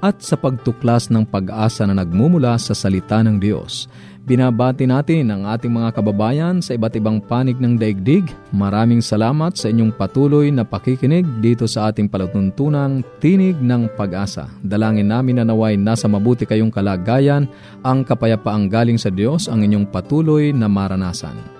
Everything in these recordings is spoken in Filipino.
at sa pagtuklas ng pag-asa na nagmumula sa salita ng Diyos. Binabati natin ang ating mga kababayan sa iba't ibang panig ng daigdig. Maraming salamat sa inyong patuloy na pakikinig dito sa ating palatuntunang Tinig ng Pag-asa. Dalangin namin na naway nasa mabuti kayong kalagayan, ang kapayapaang galing sa Diyos ang inyong patuloy na maranasan.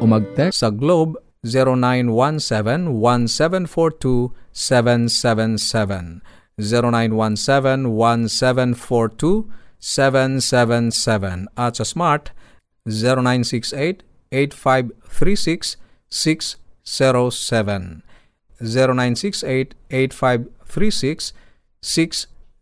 o mag-text sa Globe 0917-1742-777 0917-1742-777 at sa Smart 0968-8536-607 0968-8536-607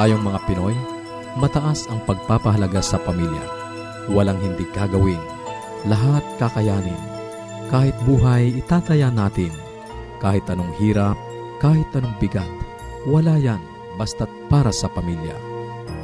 Tayong mga Pinoy, mataas ang pagpapahalaga sa pamilya. Walang hindi gagawin. Lahat kakayanin. Kahit buhay, itataya natin. Kahit anong hirap, kahit anong bigat. Wala yan, basta't para sa pamilya.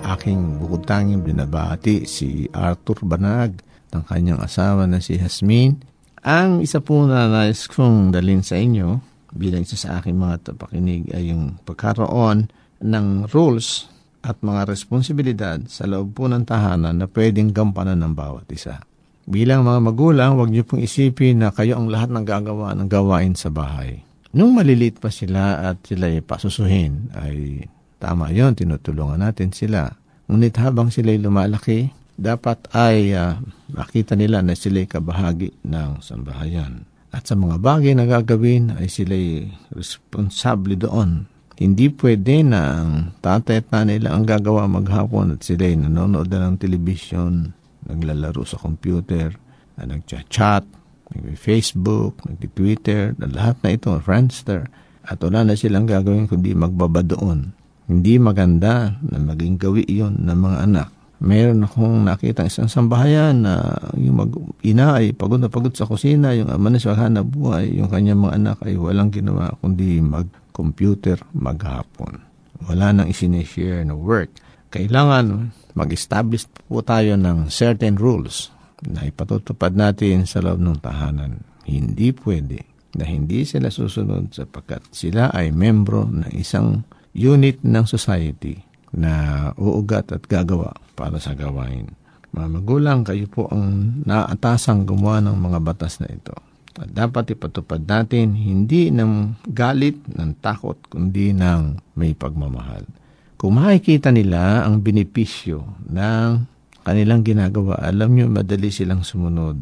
Aking bukod tanging binabati si Arthur Banag ng kanyang asawa na si Hasmin. Ang isa po na nais kong dalhin sa inyo bilang isa sa aking mga tapakinig ay yung pagkaroon ng rules at mga responsibilidad sa loob po ng tahanan na pwedeng gampanan ng bawat isa. Bilang mga magulang, huwag niyo pong isipin na kayo ang lahat ng gagawa ng gawain sa bahay. Nung malilit pa sila at sila ay pasusuhin, ay tama yon tinutulungan natin sila. Ngunit habang sila ay lumalaki, dapat ay uh, makita nila na sila ay kabahagi ng sambahayan. At sa mga bagay na gagawin ay sila ay responsable doon hindi pwede na ang tatay at nanay lang ang gagawa maghapon at sila nanonood na ng telebisyon, naglalaro sa computer, na nagchat-chat, nag-Facebook, nag-Twitter, na lahat na ito, Friendster, at wala na silang gagawin kundi magbaba doon. Hindi maganda na maging gawi iyon ng mga anak. Meron akong nakita isang sambahayan na yung mag, ina ay pagod na pagod sa kusina, yung ama na sa buhay, yung kanyang mga anak ay walang ginawa kundi mag computer maghapon. Wala nang isinishare na work. Kailangan mag-establish po tayo ng certain rules na ipatutupad natin sa loob ng tahanan. Hindi pwede na hindi sila susunod sapagkat sila ay membro ng isang unit ng society na uugat at gagawa para sa gawain. Mga magulang, kayo po ang naatasang gumawa ng mga batas na ito. At dapat ipatupad natin hindi ng galit, ng takot, kundi ng may pagmamahal. Kung makikita nila ang benepisyo ng kanilang ginagawa, alam nyo, madali silang sumunod.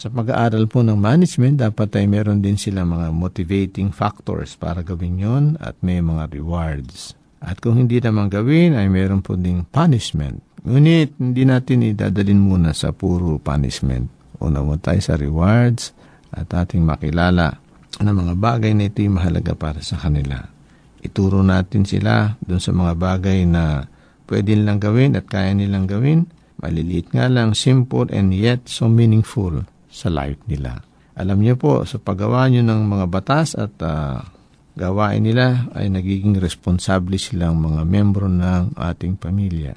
Sa pag-aaral po ng management, dapat ay meron din sila mga motivating factors para gawin yon at may mga rewards. At kung hindi naman gawin, ay meron po ding punishment. Ngunit, hindi natin idadalin muna sa puro punishment. Una mo tayo sa rewards at ating makilala na mga bagay na ito'y mahalaga para sa kanila. Ituro natin sila doon sa mga bagay na pwede nilang gawin at kaya nilang gawin. Maliliit nga lang, simple and yet so meaningful sa life nila. Alam niyo po, sa paggawa niyo ng mga batas at uh, gawain nila ay nagiging responsable silang mga membro ng ating pamilya.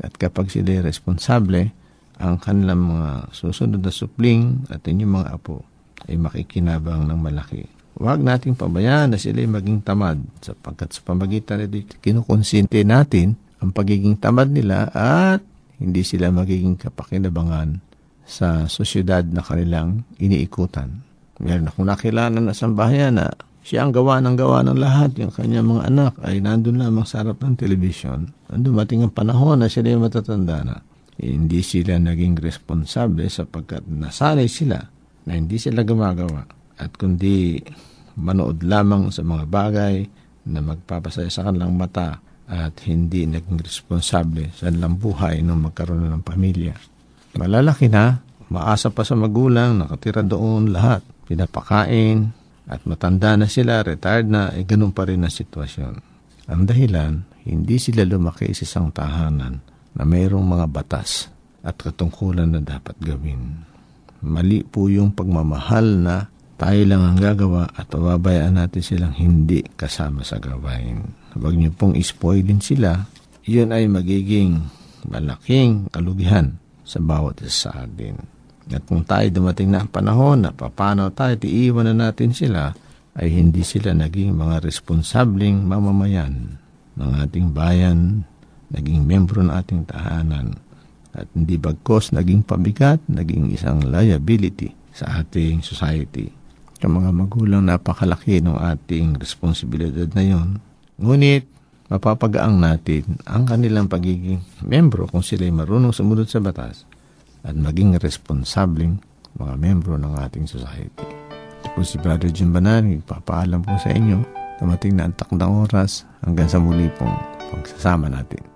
At kapag sila responsable, ang kanilang mga susunod na supling at inyong mga apo ay makikinabang ng malaki. Huwag nating pabayaan na sila maging tamad sapagkat sa pamagitan nito kinukonsinte natin ang pagiging tamad nila at hindi sila magiging kapakinabangan sa sosyedad na kanilang iniikutan. Meron akong nakilala na sambahayan na siya ang gawa ng gawa ng lahat. Yung kanyang mga anak ay nandun lamang sa harap ng telebisyon. Nandun mating ang panahon na sila yung matatanda na. Eh, hindi sila naging responsable sapagkat nasanay sila na hindi sila gumagawa. At kundi manood lamang sa mga bagay na magpapasaya sa kanilang mata at hindi naging responsable sa kanilang buhay nung magkaroon ng pamilya. Malalaki na, maasa pa sa magulang, nakatira doon lahat. Pinapakain, at matanda na sila, retired na, eh ganun pa rin ang sitwasyon. Ang dahilan, hindi sila lumaki sa isang tahanan na mayroong mga batas at katungkulan na dapat gawin. Mali po yung pagmamahal na tayo lang ang gagawa at pababayaan natin silang hindi kasama sa gawain. Huwag niyo pong ispoilin sila, yun ay magiging malaking kalugihan sa bawat isa sa atin. At kung tayo dumating na ang panahon na papanaw tayo, tiiwan na natin sila, ay hindi sila naging mga responsabling mamamayan ng ating bayan, naging membro ng ating tahanan, at hindi bagkos naging pabigat, naging isang liability sa ating society. Ang mga magulang napakalaki ng ating responsibilidad na yon. Ngunit, mapapagaang natin ang kanilang pagiging membro kung sila'y marunong sumunod sa batas at maging responsabling mga membro ng ating society. Ito po si Brother Jim Banan, ipapaalam po sa inyo, dumating na ang takdang oras hanggang sa muli pong pagsasama natin.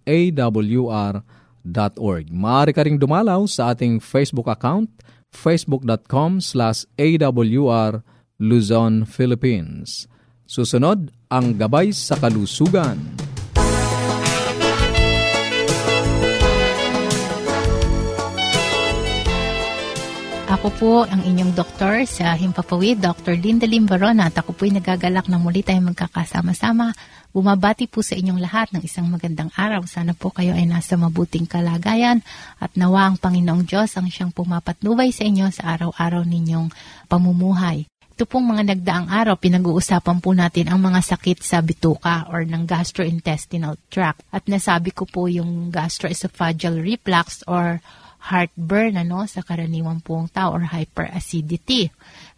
Maaari ka ring dumalaw sa ating Facebook account facebook.com slash awr Luzon, Philippines. Susunod, ang Gabay sa Kalusugan. Ako po ang inyong doktor sa Himpapawid, Dr. Linda Limbarona at ako po'y nagagalak na muli tayong magkakasama-sama. Bumabati po sa inyong lahat ng isang magandang araw. Sana po kayo ay nasa mabuting kalagayan at nawa ang Panginoong Diyos ang siyang pumapatnubay sa inyo sa araw-araw ninyong pamumuhay. Ito pong mga nagdaang araw, pinag-uusapan po natin ang mga sakit sa bituka or ng gastrointestinal tract. At nasabi ko po yung gastroesophageal reflux or heartburn ano, sa karaniwang pong tao or hyperacidity.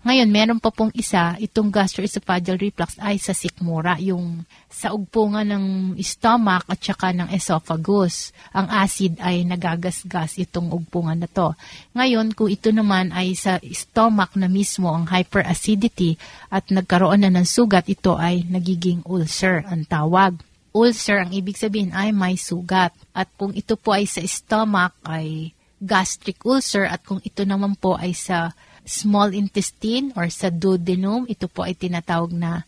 Ngayon, meron pa pong isa, itong gastroesophageal reflux ay sa sikmura, yung sa ugpungan ng stomach at saka ng esophagus. Ang acid ay nagagasgas itong ugpungan na to. Ngayon, kung ito naman ay sa stomach na mismo ang hyperacidity at nagkaroon na ng sugat, ito ay nagiging ulcer ang tawag ulcer, ang ibig sabihin ay may sugat. At kung ito po ay sa stomach, ay gastric ulcer. At kung ito naman po ay sa small intestine or sa duodenum, ito po ay tinatawag na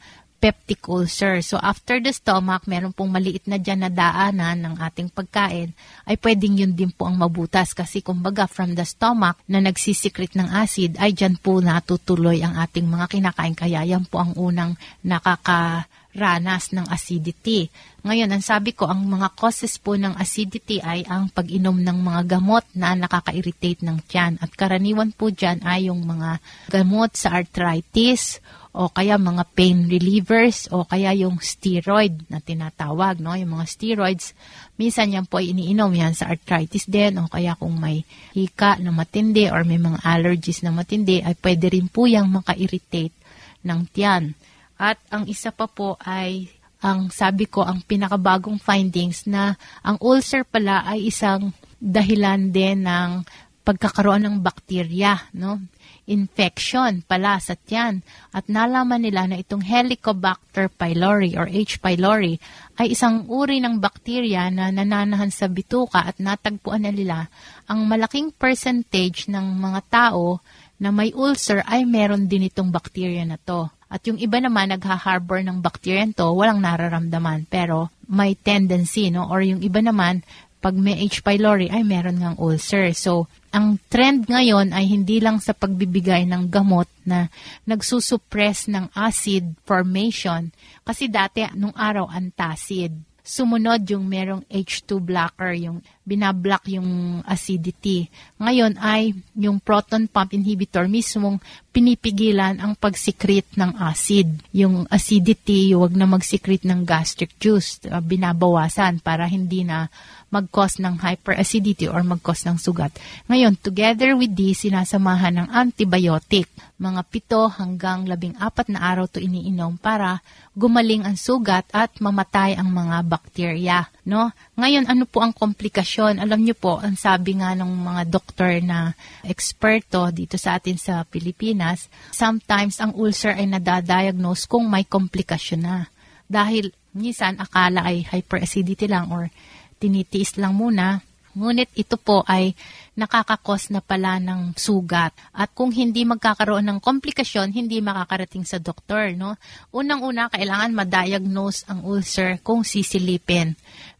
peptic ulcer. So after the stomach, meron pong maliit na dyan na daanan ng ating pagkain, ay pwedeng yun din po ang mabutas kasi kumbaga from the stomach na nagsisikrit ng acid, ay dyan po natutuloy ang ating mga kinakain. Kaya yan po ang unang nakaka ranas ng acidity. Ngayon, ang sabi ko, ang mga causes po ng acidity ay ang pag-inom ng mga gamot na nakaka-irritate ng tiyan. At karaniwan po dyan ay yung mga gamot sa arthritis o kaya mga pain relievers o kaya yung steroid na tinatawag, no? Yung mga steroids, minsan yan po ay iniinom yan sa arthritis din o kaya kung may hika na matindi or may mga allergies na matindi, ay pwede rin po yung maka-irritate ng tiyan. At ang isa pa po ay ang sabi ko ang pinakabagong findings na ang ulcer pala ay isang dahilan din ng pagkakaroon ng bakterya, no? Infection pala sa tiyan. At nalaman nila na itong Helicobacter pylori or H. pylori ay isang uri ng bakterya na nananahan sa bituka at natagpuan na nila ang malaking percentage ng mga tao na may ulcer ay meron din itong bakterya na to. At yung iba naman nagha-harbor ng bacteria to, walang nararamdaman pero may tendency no or yung iba naman pag may H. pylori ay meron ngang ulcer. So, ang trend ngayon ay hindi lang sa pagbibigay ng gamot na nagsusuppress ng acid formation kasi dati nung araw antacid Sumunod yung merong H2 blocker, yung binablock yung acidity. Ngayon ay yung proton pump inhibitor mismong pinipigilan ang pagsikrit ng acid. Yung acidity, huwag na magsikrit ng gastric juice, uh, binabawasan para hindi na mag-cause ng hyperacidity or mag-cause ng sugat. Ngayon, together with this, sinasamahan ng antibiotic. Mga pito hanggang labing apat na araw to iniinom para gumaling ang sugat at mamatay ang mga bakterya. No? Ngayon, ano po ang komplikasyon? Alam niyo po, ang sabi nga ng mga doktor na eksperto dito sa atin sa Pilipinas, sometimes ang ulcer ay nadadiagnose kung may komplikasyon na. Dahil minsan akala ay hyperacidity lang or tinitiis lang muna. Ngunit ito po ay nakakakos na pala ng sugat. At kung hindi magkakaroon ng komplikasyon, hindi makakarating sa doktor. No? Unang-una, kailangan ma-diagnose ang ulcer kung sisilipin.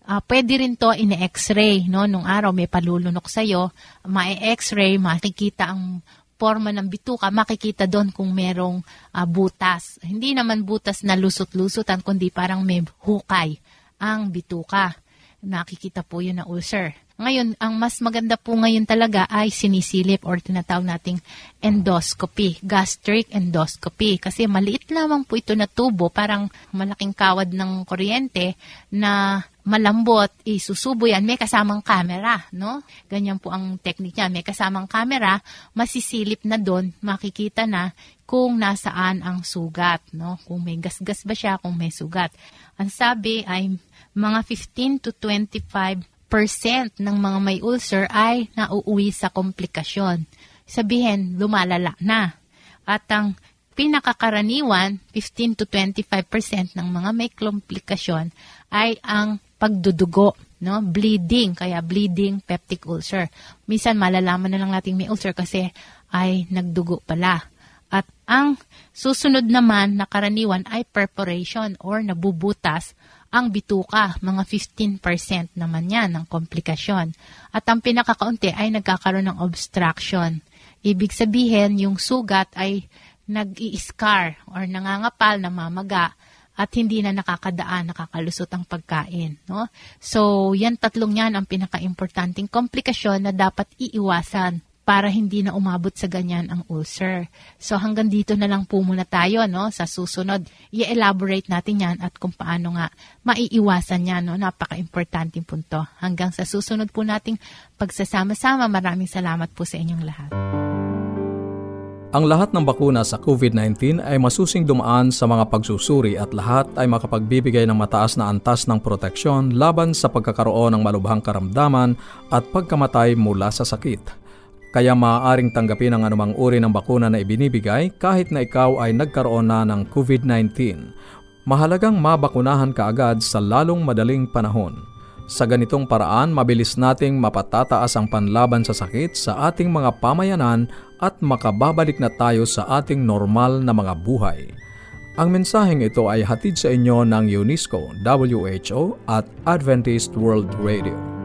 Uh, pwede rin to ine-x-ray. No? Nung araw may palulunok sa'yo, ma-x-ray, makikita ang forma ng bituka, makikita doon kung merong uh, butas. Hindi naman butas na lusot-lusutan, kundi parang may hukay ang bituka nakikita po yun na ulcer. Ngayon, ang mas maganda po ngayon talaga ay sinisilip or tinatawag nating endoscopy, gastric endoscopy. Kasi maliit lamang po ito na tubo, parang malaking kawad ng kuryente na malambot, isusubo yan, may kasamang camera, no? Ganyan po ang technique niya. May kasamang camera, masisilip na doon, makikita na kung nasaan ang sugat, no? Kung may gasgas ba siya, kung may sugat. Ang sabi ay mga 15 to 25 ng mga may ulcer ay nauuwi sa komplikasyon. Sabihin, lumalala na. At ang pinakakaraniwan, 15 to 25% ng mga may komplikasyon ay ang pagdudugo, no? Bleeding, kaya bleeding peptic ulcer. Minsan malalaman na lang natin may ulcer kasi ay nagdugo pala. At ang susunod naman na karaniwan ay perforation or nabubutas ang bituka, mga 15% naman yan ng komplikasyon. At ang pinakakaunti ay nagkakaroon ng obstruction. Ibig sabihin, yung sugat ay nag-i-scar or nangangapal, namamaga at hindi na nakakadaan, nakakalusot ang pagkain. No? So, yan tatlong yan ang pinaka-importanting komplikasyon na dapat iiwasan para hindi na umabot sa ganyan ang ulcer. So hanggang dito na lang po muna tayo no sa susunod. I-elaborate natin yan at kung paano nga maiiwasan yan no napaka-importanting punto. Hanggang sa susunod po nating pagsasama-sama. Maraming salamat po sa inyong lahat. Ang lahat ng bakuna sa COVID-19 ay masusing dumaan sa mga pagsusuri at lahat ay makapagbibigay ng mataas na antas ng proteksyon laban sa pagkakaroon ng malubhang karamdaman at pagkamatay mula sa sakit. Kaya maaaring tanggapin ang anumang uri ng bakuna na ibinibigay kahit na ikaw ay nagkaroon na ng COVID-19. Mahalagang mabakunahan ka agad sa lalong madaling panahon. Sa ganitong paraan, mabilis nating mapatataas ang panlaban sa sakit sa ating mga pamayanan at makababalik na tayo sa ating normal na mga buhay. Ang mensaheng ito ay hatid sa inyo ng UNESCO, WHO at Adventist World Radio.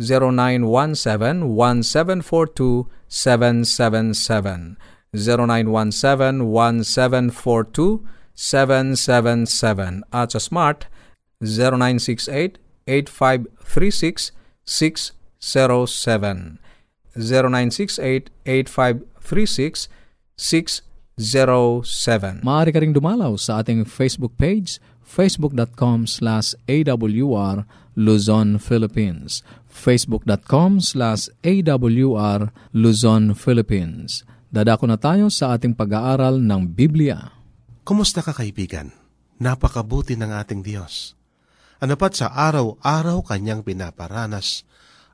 0917-1742-777. 0917-1742-777 at sa Smart 0968-8536-607. 0968-8536-607. Maaari ka ring dumalaw sa ating Facebook page, facebook.com slash awr Luzon, Philippines. facebook.com slash awr Luzon, Philippines. Dadako na tayo sa ating pag-aaral ng Biblia. Kumusta ka kaibigan? Napakabuti ng ating Diyos. Ano pat sa araw-araw kanyang pinaparanas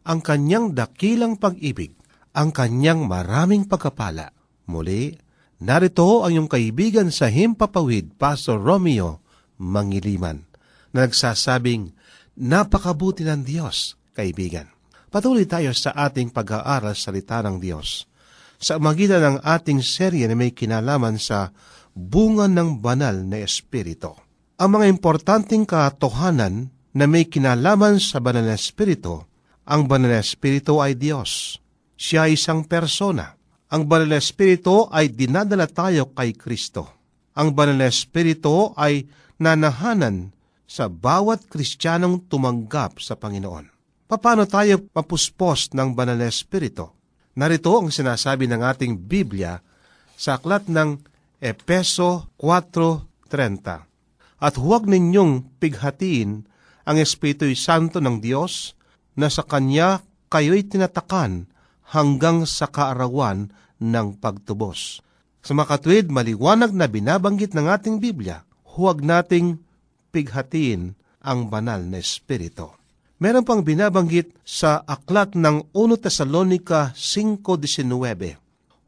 ang kanyang dakilang pag-ibig, ang kanyang maraming pagkapala. Muli, narito ang iyong kaibigan sa Himpapawid, Pastor Romeo Mangiliman, na nagsasabing, Napakabuti ng Diyos, kaibigan. Patuloy tayo sa ating pag-aaral sa salita ng Diyos. Sa magitan ng ating serye na may kinalaman sa bunga ng banal na Espiritu. Ang mga importanteng katohanan na may kinalaman sa banal na Espiritu ang banal na espiritu ay Diyos. Siya ay isang persona. Ang banal na espiritu ay dinadala tayo kay Kristo. Ang banal na espiritu ay nanahanan sa bawat kristyanong tumanggap sa Panginoon. Paano tayo mapuspos ng banal na espiritu? Narito ang sinasabi ng ating Biblia sa aklat ng Epeso 4.30. At huwag ninyong pighatiin ang Espiritu Santo ng Diyos na sa Kanya kayo'y tinatakan hanggang sa kaarawan ng pagtubos. Sa makatwid, maliwanag na binabanggit ng ating Biblia, huwag nating pighatiin ang banal na Espiritu. Meron pang binabanggit sa aklat ng 1 Tesalonika 5.19,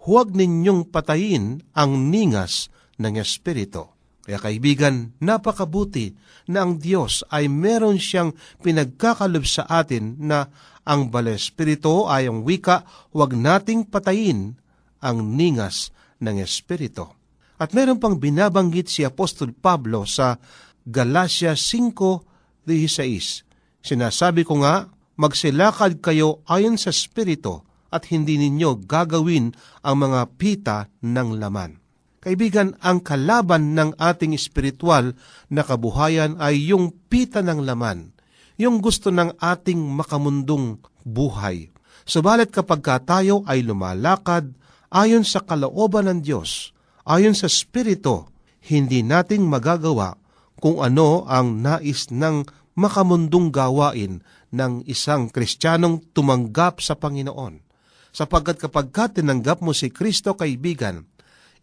Huwag ninyong patayin ang ningas ng Espiritu. Kaya kaibigan, napakabuti na ang Diyos ay meron siyang pinagkakalob sa atin na ang Bala Espiritu ay ang wika, huwag nating patayin ang ningas ng Espiritu. At meron pang binabanggit si Apostol Pablo sa Galacia 5.16. Sinasabi ko nga, magsilakad kayo ayon sa Espiritu at hindi ninyo gagawin ang mga pita ng laman. Kaibigan, ang kalaban ng ating espiritual na kabuhayan ay yung pita ng laman, yung gusto ng ating makamundong buhay. Subalit kapag ka tayo ay lumalakad ayon sa kalooban ng Diyos, ayon sa Espiritu, hindi nating magagawa kung ano ang nais ng makamundong gawain ng isang Kristiyanong tumanggap sa Panginoon. Sapagkat kapag ka tinanggap mo si Kristo kaibigan,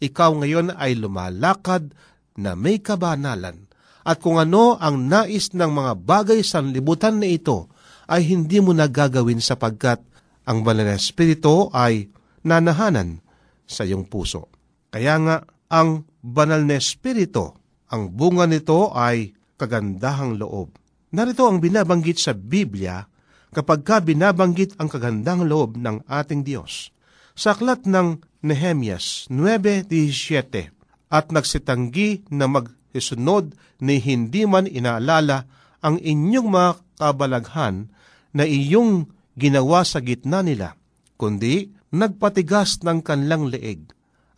ikaw ngayon ay lumalakad na may kabanalan. At kung ano ang nais ng mga bagay sa libutan na ito, ay hindi mo nagagawin sapagkat ang banal na espiritu ay nanahanan sa iyong puso. Kaya nga, ang banal na espiritu. Ang bunga nito ay kagandahang loob. Narito ang binabanggit sa Biblia kapag ka binabanggit ang kagandahang loob ng ating Diyos. Sa aklat ng Nehemias 9.17 At nagsitanggi na maghisunod ni hindi man inaalala ang inyong mga kabalaghan na iyong ginawa sa gitna nila, kundi nagpatigas ng kanlang leeg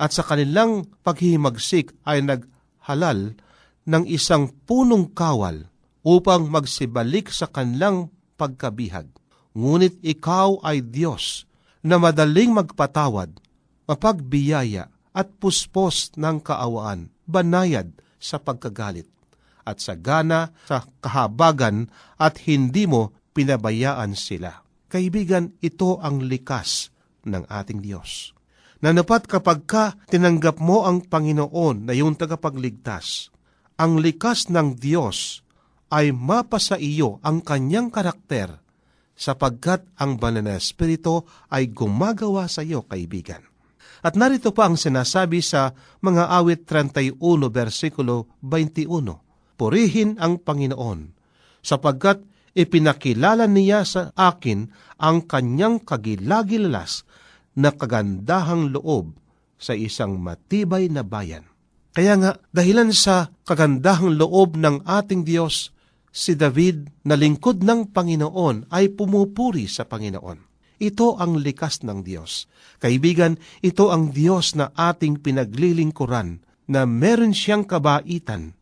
at sa kanilang paghihimagsik ay naghalal ng isang punong kawal upang magsibalik sa kanilang pagkabihag. Ngunit ikaw ay Diyos na madaling magpatawad, mapagbiyaya at puspos ng kaawaan, banayad sa pagkagalit, at sagana sa kahabagan at hindi mo pinabayaan sila. Kaibigan, ito ang likas ng ating Diyos na napat kapag ka tinanggap mo ang Panginoon na yung tagapagligtas, ang likas ng Diyos ay mapasa iyo ang kanyang karakter sapagkat ang banal na Espiritu ay gumagawa sa iyo, kaibigan. At narito pa ang sinasabi sa mga awit 31 versikulo 21, Purihin ang Panginoon, sapagkat ipinakilala niya sa akin ang kanyang kagilagilalas na kagandahang loob sa isang matibay na bayan. Kaya nga, dahilan sa kagandahang loob ng ating Diyos, si David na lingkod ng Panginoon ay pumupuri sa Panginoon. Ito ang likas ng Diyos. Kaibigan, ito ang Diyos na ating pinaglilingkuran, na meron siyang kabaitan,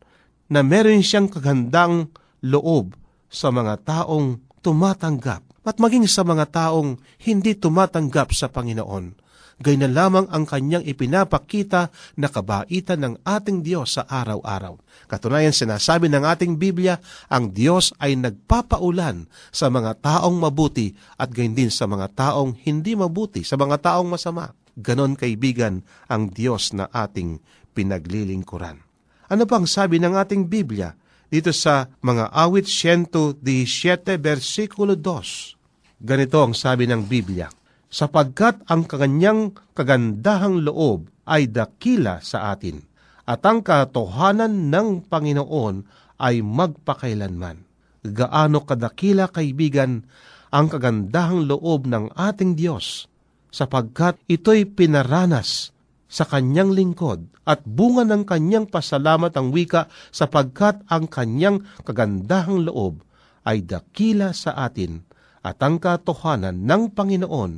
na meron siyang kagandang loob sa mga taong tumatanggap at maging sa mga taong hindi tumatanggap sa Panginoon. Gay na lamang ang kanyang ipinapakita na kabaitan ng ating Diyos sa araw-araw. Katunayan sinasabi ng ating Biblia, ang Diyos ay nagpapaulan sa mga taong mabuti at gayon din sa mga taong hindi mabuti, sa mga taong masama. Ganon kaibigan ang Diyos na ating pinaglilingkuran. Ano pang sabi ng ating Biblia? dito sa mga awit 117 versikulo 2. Ganito ang sabi ng Biblia, sapagkat ang kanyang kagandahang loob ay dakila sa atin, at ang katohanan ng Panginoon ay magpakailanman. Gaano kadakila kaibigan ang kagandahang loob ng ating Diyos, sapagkat ito'y pinaranas sa kanyang lingkod at bunga ng kanyang pasalamat ang wika sapagkat ang kanyang kagandahang loob ay dakila sa atin at ang katohanan ng Panginoon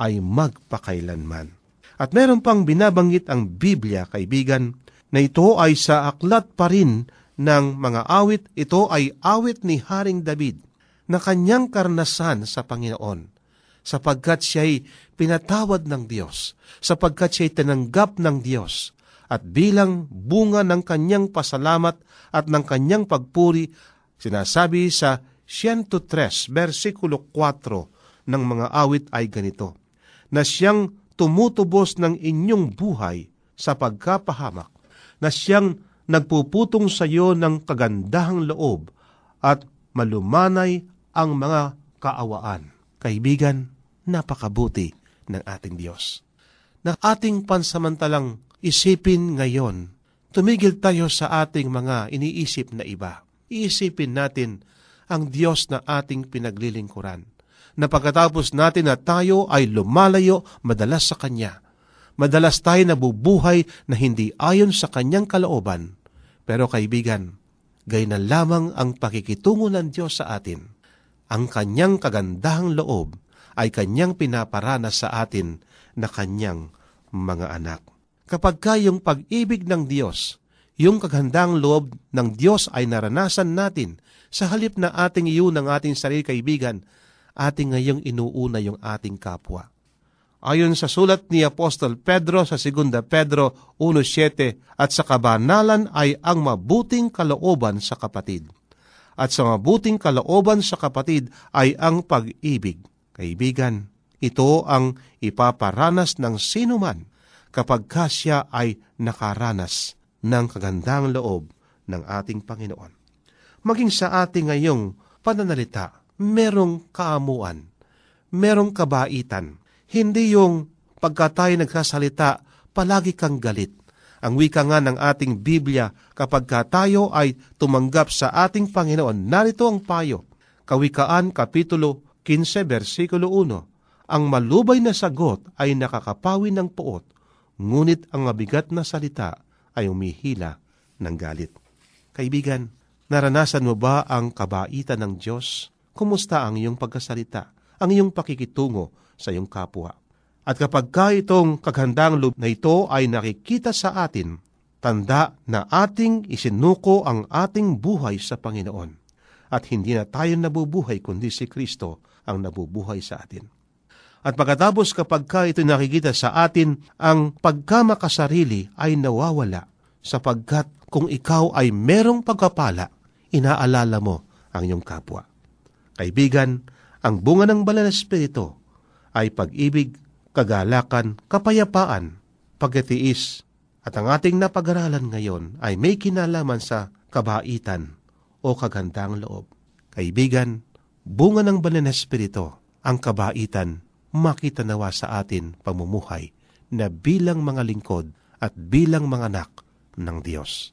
ay magpakailanman. At meron pang binabanggit ang Biblia, kaibigan, na ito ay sa aklat pa rin ng mga awit, ito ay awit ni Haring David na kanyang karnasan sa Panginoon sapagkat siya'y pinatawad ng Diyos, sapagkat siya'y tinanggap ng Diyos, at bilang bunga ng kanyang pasalamat at ng kanyang pagpuri, sinasabi sa 103, versikulo 4 ng mga awit ay ganito, na siyang tumutubos ng inyong buhay sa pagkapahamak, na siyang nagpuputong sa iyo ng kagandahang loob at malumanay ang mga kaawaan. Kaibigan, napakabuti ng ating Diyos. Na ating pansamantalang isipin ngayon, tumigil tayo sa ating mga iniisip na iba. Iisipin natin ang Diyos na ating pinaglilingkuran. Na pagkatapos natin na tayo ay lumalayo madalas sa Kanya. Madalas tayo nabubuhay na hindi ayon sa Kanyang kalooban. Pero kaibigan, gay na lamang ang pakikitungo ng Diyos sa atin ang kanyang kagandahang loob ay kanyang pinaparanas sa atin na kanyang mga anak. Kapag kayong pag-ibig ng Diyos, yung kagandang loob ng Diyos ay naranasan natin sa halip na ating iyon ng ating sarili kaibigan, ating ngayong inuuna yung ating kapwa. Ayon sa sulat ni Apostol Pedro sa 2 Pedro 1.7 at sa kabanalan ay ang mabuting kalooban sa kapatid at sa mabuting kalooban sa kapatid ay ang pag-ibig. Kaibigan, ito ang ipaparanas ng sinuman kapag kasya ay nakaranas ng kagandang loob ng ating Panginoon. Maging sa ating ngayong pananalita, merong kaamuan, merong kabaitan. Hindi yung pagka tayo nagsasalita, palagi kang galit. Ang wika nga ng ating Biblia kapag ka tayo ay tumanggap sa ating Panginoon, narito ang payo. Kawikaan Kapitulo 15, versikulo 1. Ang malubay na sagot ay nakakapawi ng puot, ngunit ang mabigat na salita ay umihila ng galit. Kaibigan, naranasan mo ba ang kabaitan ng Diyos? Kumusta ang iyong pagkasalita, ang iyong pakikitungo sa iyong kapwa? At kapag ka itong kagandang loob na ito ay nakikita sa atin, tanda na ating isinuko ang ating buhay sa Panginoon. At hindi na tayo nabubuhay kundi si Kristo ang nabubuhay sa atin. At pagkatapos kapag ka ito nakikita sa atin, ang pagkamakasarili ay nawawala sapagkat kung ikaw ay merong pagkapala, inaalala mo ang iyong kapwa. Kaibigan, ang bunga ng banal na espiritu ay pag-ibig, kagalakan, kapayapaan, pagkatiis, at ang ating napag-aralan ngayon ay may kinalaman sa kabaitan o kagandang loob. Kaibigan, bunga ng banal na espiritu, ang kabaitan, makita nawa sa atin pamumuhay na bilang mga lingkod at bilang mga anak ng Diyos.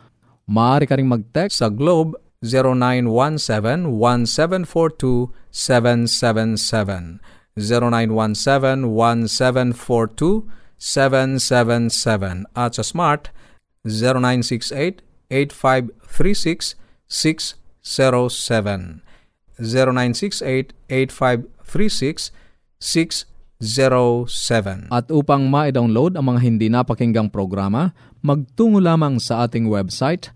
Maaari ka rin mag-text sa Globe 0917-1742-777. 0917-1742-777. At sa Smart 0968-8536-607. 0968-8536-607. At upang ma-download ang mga hindi napakinggang programa, magtungo lamang sa ating website